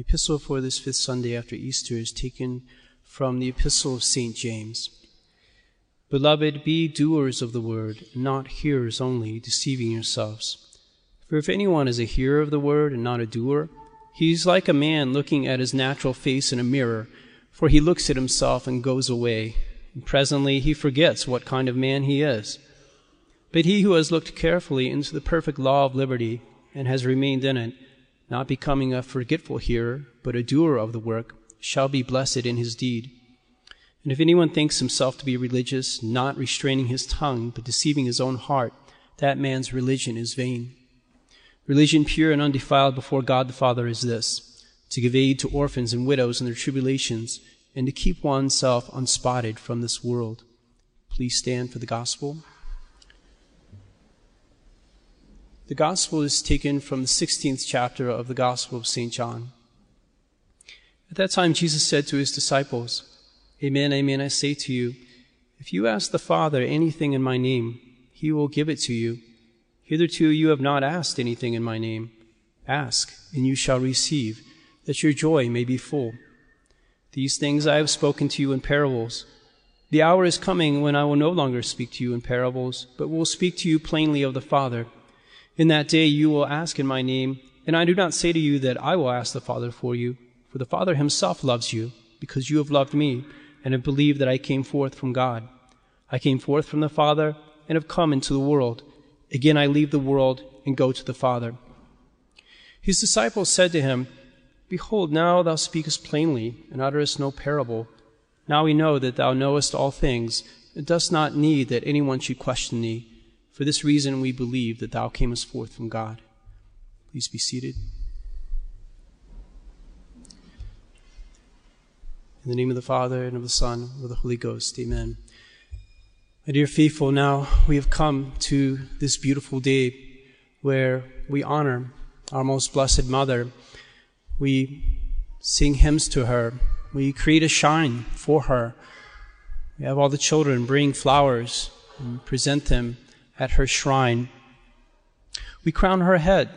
The epistle for this fifth Sunday after Easter is taken from the epistle of St. James. Beloved, be doers of the word, not hearers only, deceiving yourselves. For if anyone is a hearer of the word and not a doer, he is like a man looking at his natural face in a mirror, for he looks at himself and goes away, and presently he forgets what kind of man he is. But he who has looked carefully into the perfect law of liberty and has remained in it, not becoming a forgetful hearer, but a doer of the work, shall be blessed in his deed. And if anyone thinks himself to be religious, not restraining his tongue, but deceiving his own heart, that man's religion is vain. Religion pure and undefiled before God the Father is this to give aid to orphans and widows in their tribulations, and to keep oneself unspotted from this world. Please stand for the gospel. The gospel is taken from the 16th chapter of the Gospel of St. John. At that time, Jesus said to his disciples, Amen, amen, I say to you, if you ask the Father anything in my name, he will give it to you. Hitherto you have not asked anything in my name. Ask, and you shall receive, that your joy may be full. These things I have spoken to you in parables. The hour is coming when I will no longer speak to you in parables, but will speak to you plainly of the Father. In that day you will ask in my name, and I do not say to you that I will ask the Father for you, for the Father himself loves you, because you have loved me, and have believed that I came forth from God. I came forth from the Father, and have come into the world. Again I leave the world, and go to the Father. His disciples said to him, Behold, now thou speakest plainly, and utterest no parable. Now we know that thou knowest all things, and dost not need that anyone should question thee. For this reason we believe that thou camest forth from God. Please be seated. In the name of the Father, and of the Son, and of the Holy Ghost. Amen. My dear faithful, now we have come to this beautiful day where we honor our most blessed Mother. We sing hymns to her. We create a shrine for her. We have all the children bring flowers and present them at her shrine. We crown her head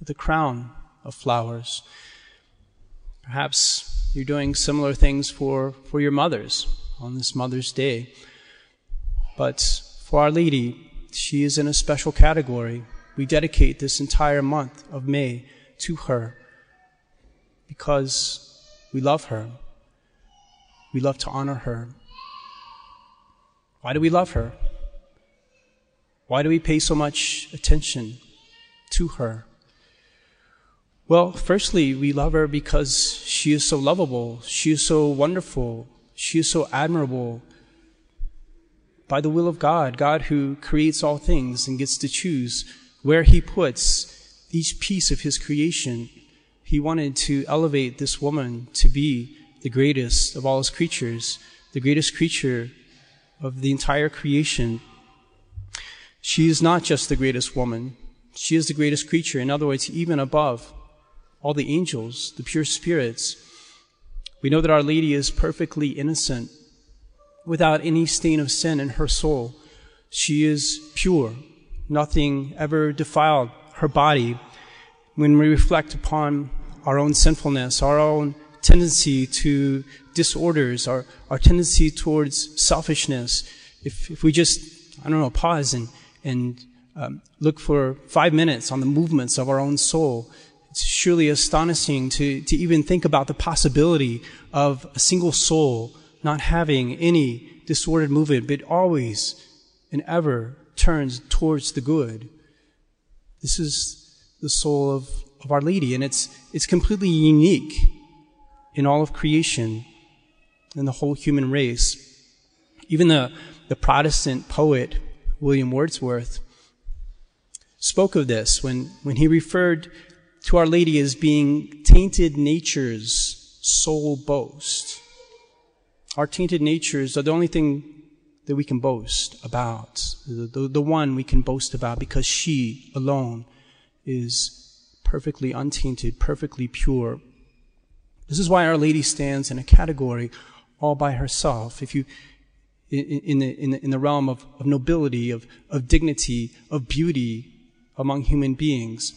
with a crown of flowers. Perhaps you're doing similar things for, for your mothers on this Mother's Day. But for Our Lady, she is in a special category. We dedicate this entire month of May to her because we love her. We love to honor her. Why do we love her? Why do we pay so much attention to her? Well, firstly, we love her because she is so lovable, she is so wonderful, she is so admirable. By the will of God, God who creates all things and gets to choose where He puts each piece of His creation, He wanted to elevate this woman to be the greatest of all His creatures, the greatest creature of the entire creation. She is not just the greatest woman, she is the greatest creature. In other words, even above all the angels, the pure spirits. We know that Our Lady is perfectly innocent, without any stain of sin in her soul. She is pure, nothing ever defiled her body. When we reflect upon our own sinfulness, our own tendency to disorders, our, our tendency towards selfishness, if, if we just, I don't know, pause and, and um, look for five minutes on the movements of our own soul, it's surely astonishing to, to even think about the possibility of a single soul not having any disordered movement, but always and ever turns towards the good. This is the soul of, of Our Lady, and it's, it's completely unique in all of creation and the whole human race. Even the, the Protestant poet William Wordsworth spoke of this when, when he referred to Our Lady as being tainted nature's sole boast. Our tainted natures are the only thing that we can boast about, the, the, the one we can boast about because she alone is perfectly untainted, perfectly pure. This is why Our Lady stands in a category all by herself. If you, in, the, in, the, in the realm of, of nobility, of, of dignity, of beauty among human beings.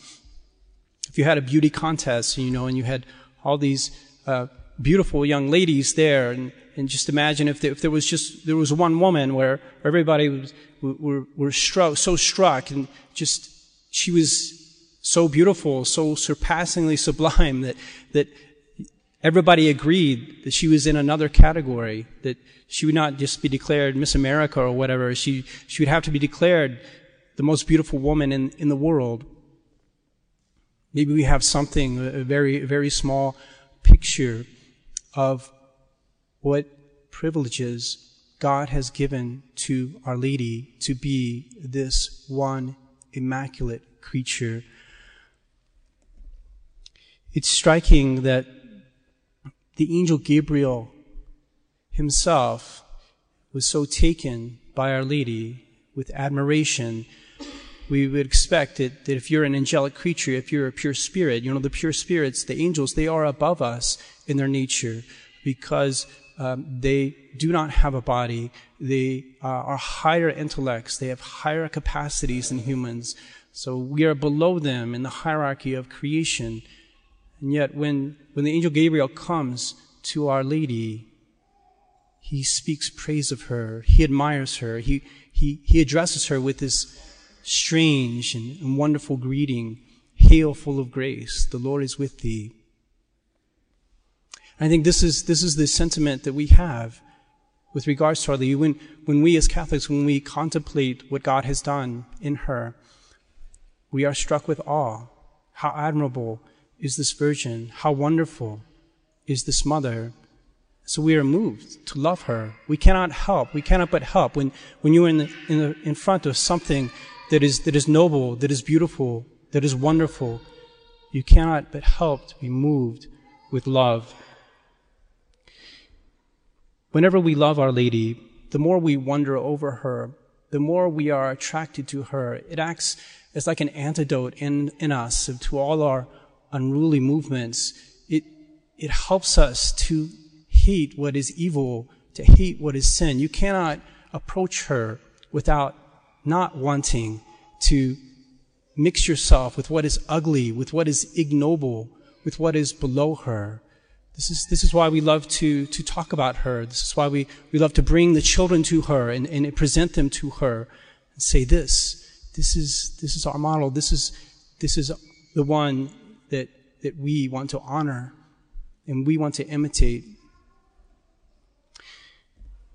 If you had a beauty contest, you know, and you had all these uh, beautiful young ladies there, and, and just imagine if there, if there was just there was one woman where everybody was were, were struck so struck and just she was so beautiful, so surpassingly sublime that that everybody agreed that she was in another category, that she would not just be declared Miss America or whatever. She, she would have to be declared the most beautiful woman in, in the world. Maybe we have something, a very, very small picture of what privileges God has given to Our Lady to be this one immaculate creature. It's striking that the angel Gabriel himself was so taken by Our Lady with admiration. We would expect that, that if you're an angelic creature, if you're a pure spirit, you know, the pure spirits, the angels, they are above us in their nature because um, they do not have a body. They uh, are higher intellects. They have higher capacities than humans. So we are below them in the hierarchy of creation. And yet, when, when the angel Gabriel comes to Our Lady, he speaks praise of her. He admires her. He, he, he addresses her with this strange and, and wonderful greeting Hail, full of grace, the Lord is with thee. I think this is, this is the sentiment that we have with regards to Our Lady. When, when we as Catholics, when we contemplate what God has done in her, we are struck with awe. How admirable is this Virgin? How wonderful is this Mother? So we are moved to love her. We cannot help. We cannot but help when, when you're in, the, in, the, in front of something that is, that is noble, that is beautiful, that is wonderful. You cannot but help to be moved with love. Whenever we love Our Lady, the more we wonder over her, the more we are attracted to her. It acts as like an antidote in, in us to all our unruly movements. It, it helps us to hate what is evil, to hate what is sin. You cannot approach her without not wanting to mix yourself with what is ugly, with what is ignoble, with what is below her. This is, this is why we love to, to talk about her. This is why we, we love to bring the children to her and, and present them to her and say this. This is, this is our model. This is, this is the one that, that we want to honor and we want to imitate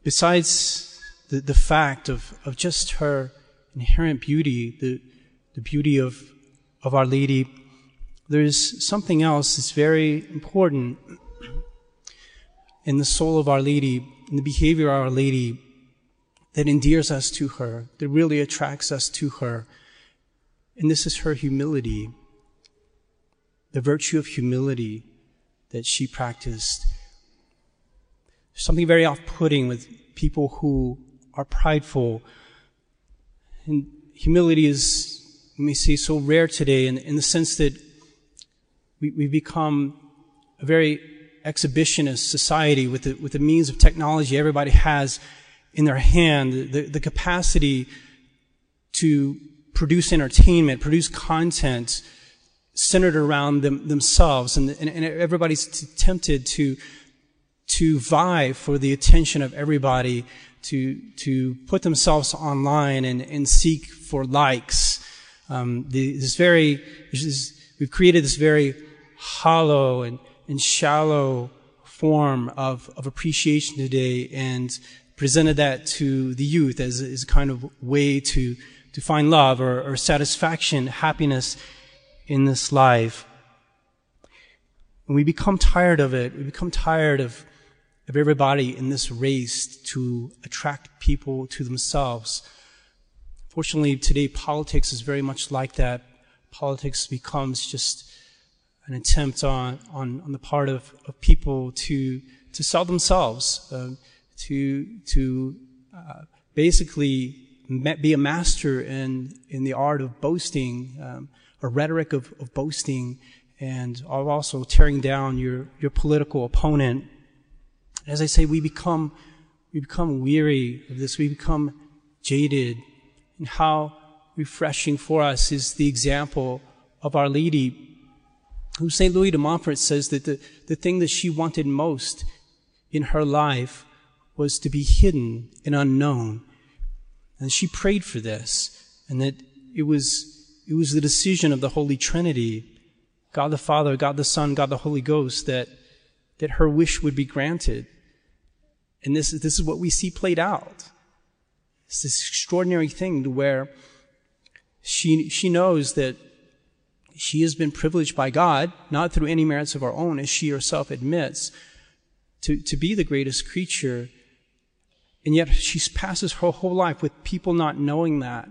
besides the, the fact of, of just her inherent beauty, the, the beauty of, of Our Lady, there's something else that's very important in the soul of Our Lady, in the behavior of Our Lady, that endears us to her, that really attracts us to her. And this is her humility, the virtue of humility that she practiced. There's something very off putting with people who are prideful. And humility is, let me so rare today in, in the sense that we, we become a very exhibitionist society with the, with the means of technology everybody has in their hand, the, the capacity to produce entertainment, produce content centered around them, themselves. And, and, and everybody's tempted to to vie for the attention of everybody, to, to put themselves online and, and seek for likes. Um, the, this very, this, we've created this very hollow and, and shallow form of, of appreciation today and presented that to the youth as, as a kind of way to, to find love or, or satisfaction, happiness in this life. When we become tired of it, we become tired of of everybody in this race to attract people to themselves. Fortunately, today politics is very much like that. Politics becomes just an attempt on, on, on the part of, of people to, to sell themselves, uh, to, to uh, basically be a master in, in the art of boasting, um, a rhetoric of, of boasting, and also tearing down your, your political opponent as I say, we become, we become weary of this. We become jaded. And how refreshing for us is the example of Our Lady. who St. Louis de Montfort says that the, the thing that she wanted most in her life was to be hidden and unknown. And she prayed for this, and that it was, it was the decision of the Holy Trinity, God the Father, God the Son, God the Holy Ghost, that, that her wish would be granted. And this, this is what we see played out. It's this extraordinary thing to where she, she knows that she has been privileged by God, not through any merits of her own, as she herself admits, to, to be the greatest creature. And yet she passes her whole life with people not knowing that.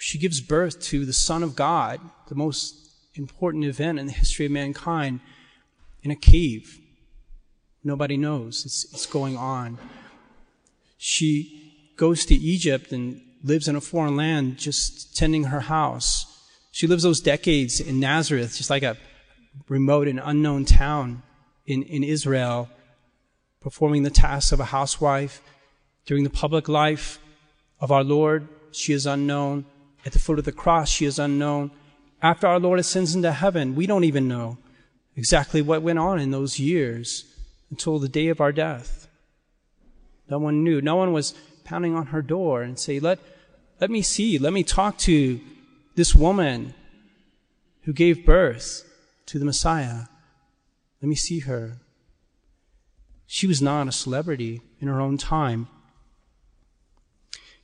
She gives birth to the Son of God, the most important event in the history of mankind, in a cave. Nobody knows. It's, it's going on. She goes to Egypt and lives in a foreign land just tending her house. She lives those decades in Nazareth, just like a remote and unknown town in, in Israel, performing the tasks of a housewife. During the public life of our Lord, she is unknown. At the foot of the cross, she is unknown. After our Lord ascends into heaven, we don't even know exactly what went on in those years until the day of our death. No one knew. No one was pounding on her door and say, let, let me see, let me talk to this woman who gave birth to the Messiah. Let me see her. She was not a celebrity in her own time.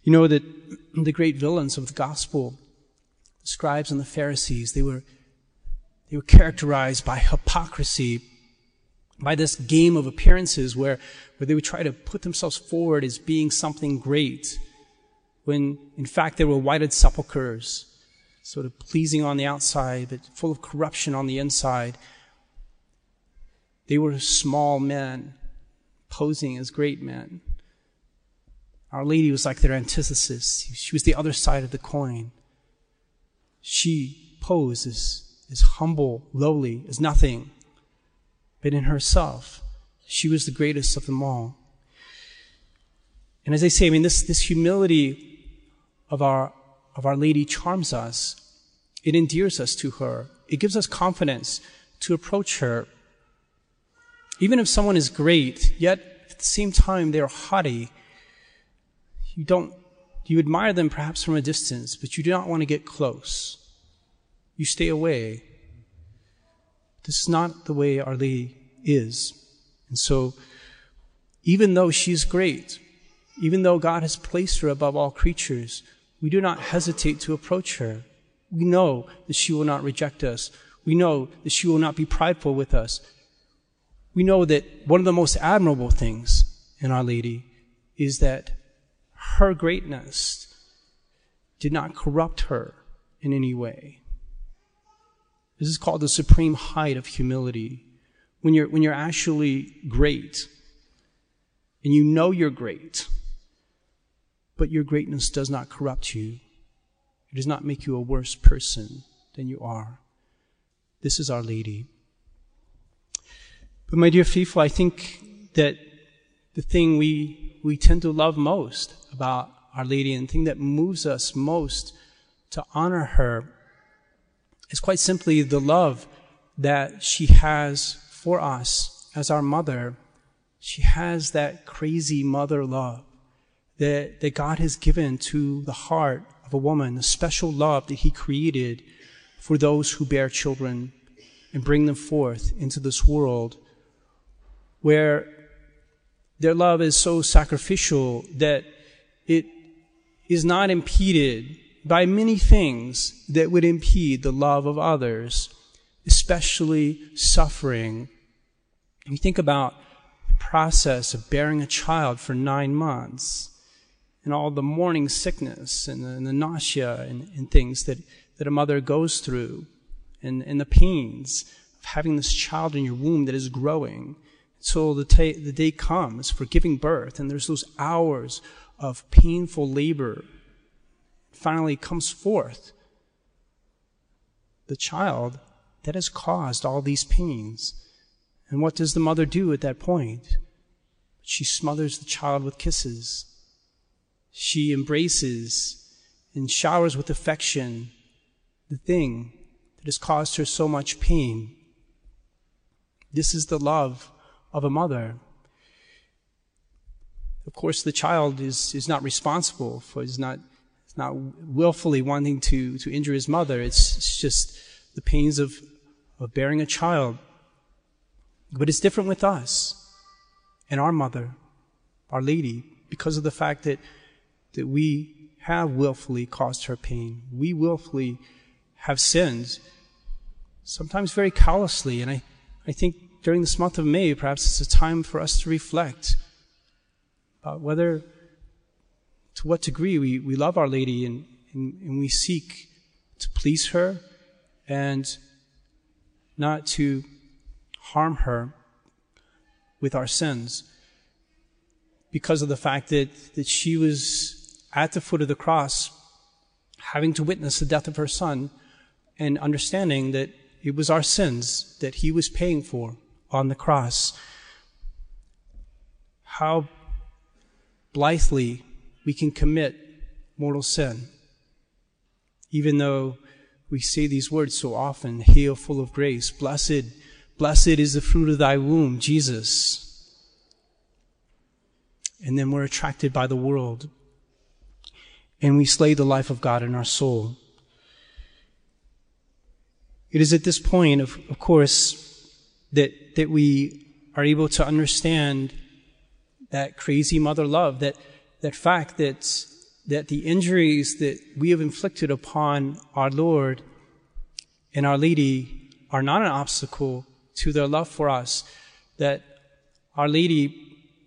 You know that the great villains of the gospel, the scribes and the Pharisees, they were, they were characterized by hypocrisy, by this game of appearances where, where they would try to put themselves forward as being something great, when in fact they were whited sepulchres, sort of pleasing on the outside, but full of corruption on the inside. They were small men posing as great men. Our Lady was like their antithesis. She was the other side of the coin. She posed as, as humble, lowly, as nothing. But in herself, she was the greatest of them all. And as I say, I mean, this, this humility of our of Our Lady charms us. It endears us to her. It gives us confidence to approach her. Even if someone is great, yet at the same time they're haughty, you don't, you admire them perhaps from a distance, but you do not want to get close. You stay away. This is not the way Our Lady is. And so, even though she's great, even though God has placed her above all creatures, we do not hesitate to approach her. We know that she will not reject us. We know that she will not be prideful with us. We know that one of the most admirable things in Our Lady is that her greatness did not corrupt her in any way. This is called the supreme height of humility. When you're, when you're actually great and you know you're great, but your greatness does not corrupt you. It does not make you a worse person than you are. This is Our Lady. But my dear faithful, I think that the thing we, we tend to love most about Our Lady and the thing that moves us most to honor her is quite simply the love that she has for us as our mother. She has that crazy mother love that, that God has given to the heart of a woman, the special love that He created for those who bear children and bring them forth into this world where their love is so sacrificial that it is not impeded by many things that would impede the love of others, especially suffering. You think about the process of bearing a child for nine months and all the morning sickness and the, and the nausea and, and, things that, that a mother goes through and, and the pains of having this child in your womb that is growing until the, ta- the day comes for giving birth and there's those hours of painful labor finally comes forth the child that has caused all these pains. And what does the mother do at that point? She smothers the child with kisses. She embraces and showers with affection the thing that has caused her so much pain. This is the love of a mother. Of course, the child is, is not responsible for, is not, is not willfully wanting to, to injure his mother. It's, it's just the pains of, of bearing a child. But it's different with us and our mother, our lady, because of the fact that, that we have willfully caused her pain. We willfully have sinned, sometimes very callously. And I, I think during this month of May, perhaps it's a time for us to reflect about whether, to what degree we, we love Our Lady and, and, and we seek to please her and not to harm her with our sins because of the fact that, that she was at the foot of the cross having to witness the death of her son and understanding that it was our sins that he was paying for on the cross. How blithely we can commit mortal sin, even though we say these words so often, hail full of grace, blessed, blessed is the fruit of thy womb, Jesus. And then we're attracted by the world and we slay the life of God in our soul. It is at this point, of, of course, that, that we are able to understand that crazy mother love, that, that fact that, that the injuries that we have inflicted upon our Lord and Our Lady are not an obstacle to their love for us, that Our Lady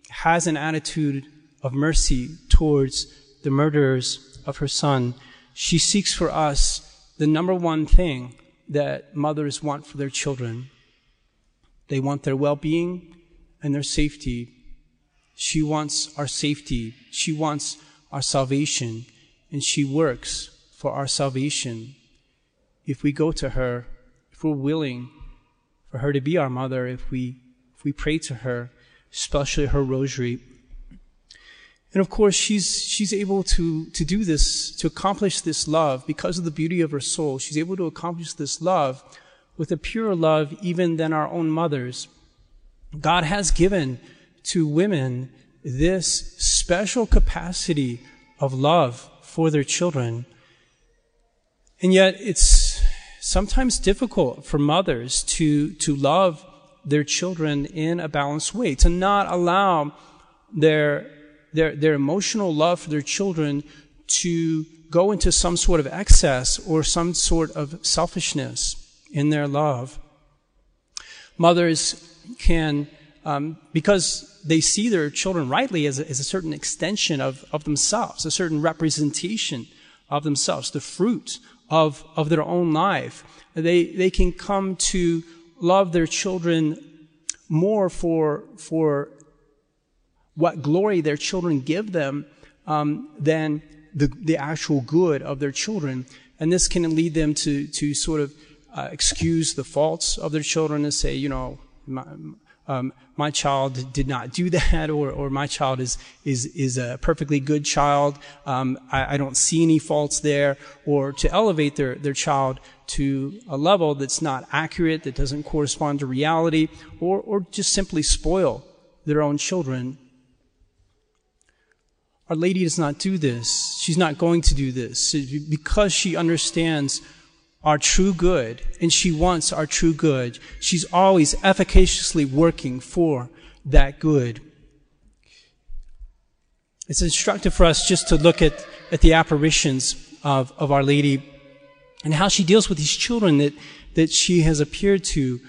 has an attitude of mercy towards the murderers of her son. She seeks for us the number one thing that mothers want for their children. They want their well-being and their safety. She wants our safety. She wants our salvation. And she works for our salvation. If we go to her, if we're willing for her to be our mother, if we, if we pray to her, especially her rosary, and of course, she's, she's able to, to do this, to accomplish this love because of the beauty of her soul. She's able to accomplish this love with a purer love even than our own mothers. God has given to women this special capacity of love for their children. And yet it's sometimes difficult for mothers to, to love their children in a balanced way, to not allow their their, their emotional love for their children to go into some sort of excess or some sort of selfishness in their love. Mothers can, um, because they see their children rightly as a, as a certain extension of, of themselves, a certain representation of themselves, the fruit of, of their own life. They, they can come to love their children more for, for what glory their children give them um, than the, the actual good of their children. And this can lead them to, to sort of uh, excuse the faults of their children and say, you know, my, um, my child did not do that, or, or my child is, is, is a perfectly good child. Um, I, I don't see any faults there, or to elevate their, their child to a level that's not accurate, that doesn't correspond to reality, or, or just simply spoil their own children our Lady does not do this. She's not going to do this because she understands our true good and she wants our true good. She's always efficaciously working for that good. It's instructive for us just to look at, at the apparitions of, of Our Lady and how she deals with these children that, that she has appeared to,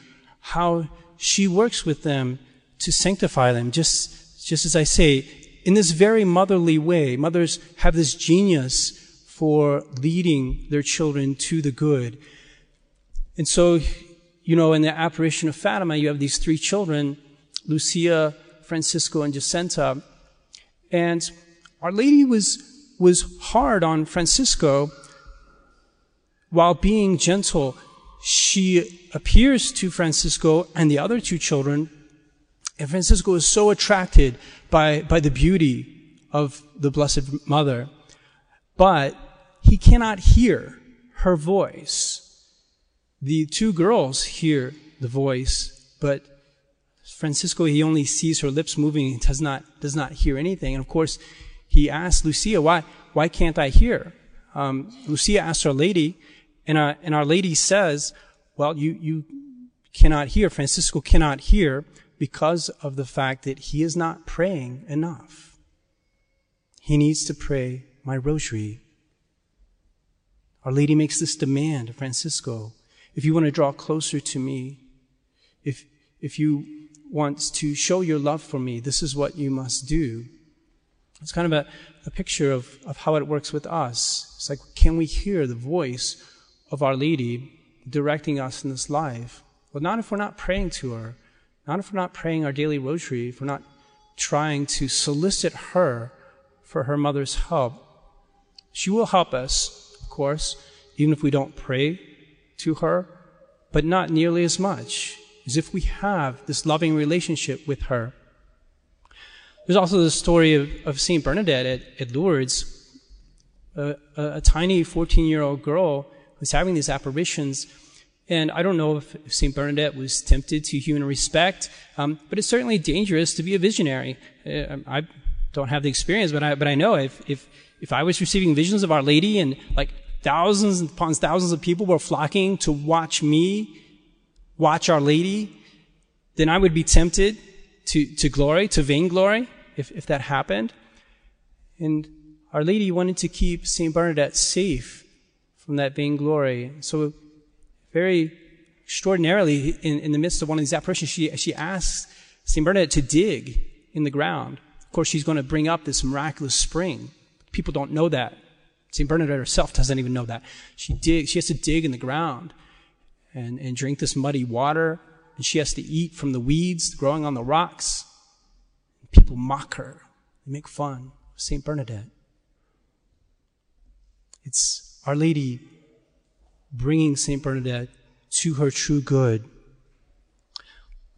how she works with them to sanctify them. Just, just as I say, in this very motherly way, mothers have this genius for leading their children to the good. And so, you know, in the apparition of Fatima, you have these three children, Lucia, Francisco, and Jacinta. And Our Lady was, was hard on Francisco while being gentle. She appears to Francisco and the other two children, and Francisco is so attracted by, by the beauty of the Blessed Mother, but he cannot hear her voice. The two girls hear the voice, but Francisco, he only sees her lips moving and does not, does not hear anything. And of course, he asks Lucia, why, why can't I hear? Um, Lucia asks Our Lady, and, uh, and Our Lady says, well, you, you cannot hear, Francisco cannot hear because of the fact that he is not praying enough. He needs to pray my rosary. Our Lady makes this demand of Francisco. If you want to draw closer to me, if, if you want to show your love for me, this is what you must do. It's kind of a, a picture of, of how it works with us. It's like, can we hear the voice of Our Lady directing us in this life? Well, not if we're not praying to her, not if we're not praying our daily rosary, if we're not trying to solicit her for her mother's help. She will help us, course, even if we don't pray to her, but not nearly as much as if we have this loving relationship with her. There's also the story of, of St. Bernadette at, at Lourdes, a, a, a tiny 14 year old girl who's having these apparitions and I don't know if, if St. Bernadette was tempted to human respect, um, but it's certainly dangerous to be a visionary. Uh, I don't have the experience, but I, but I know if, if, if I was receiving visions of Our Lady and like thousands upon thousands of people were flocking to watch me watch Our Lady, then I would be tempted to, to glory, to vainglory, if, if that happened. And Our Lady wanted to keep St. Bernadette safe from that vainglory. So very extraordinarily, in, in the midst of one of these apparitions, she, she asks St. Bernadette to dig in the ground. Of course, she's going to bring up this miraculous spring. People don't know that. St. Bernadette herself doesn't even know that. She digs, she has to dig in the ground and, and drink this muddy water, and she has to eat from the weeds growing on the rocks. People mock her. They make fun of St. Bernadette. It's Our Lady bringing St. Bernadette to her true good.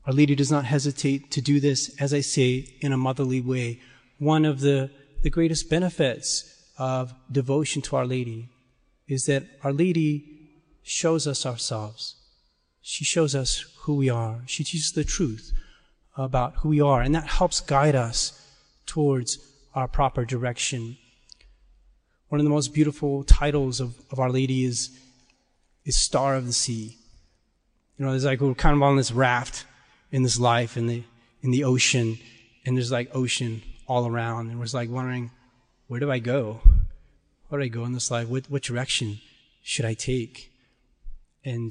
Our Lady does not hesitate to do this, as I say, in a motherly way. One of the, the greatest benefits of devotion to Our Lady is that Our Lady shows us ourselves. She shows us who we are. She teaches the truth about who we are, and that helps guide us towards our proper direction. One of the most beautiful titles of, of Our Lady is is star of the sea. You know, there's like we're kind of on this raft in this life in the in the ocean, and there's like ocean all around, and we're like wondering, where do I go? Where do I go in this life? What what direction should I take? And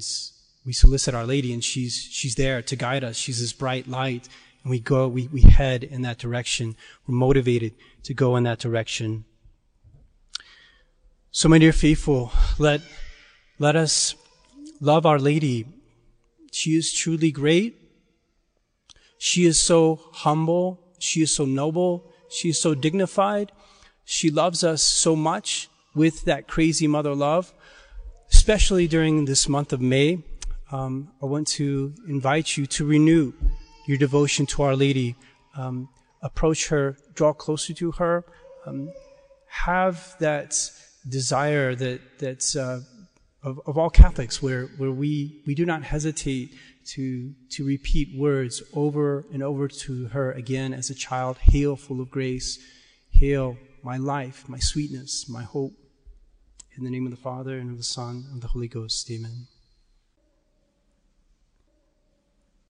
we solicit Our Lady, and she's she's there to guide us. She's this bright light, and we go, we we head in that direction. We're motivated to go in that direction. So, my dear faithful, let let us love Our Lady. She is truly great. She is so humble. She is so noble. She is so dignified. She loves us so much with that crazy mother love, especially during this month of May. Um, I want to invite you to renew your devotion to Our Lady. Um, approach her, draw closer to her, um, have that desire that that uh, of, of all Catholics where, where we, we do not hesitate to, to repeat words over and over to her again as a child. Hail, full of grace. Hail, my life, my sweetness, my hope. In the name of the Father, and of the Son, and of the Holy Ghost. Amen.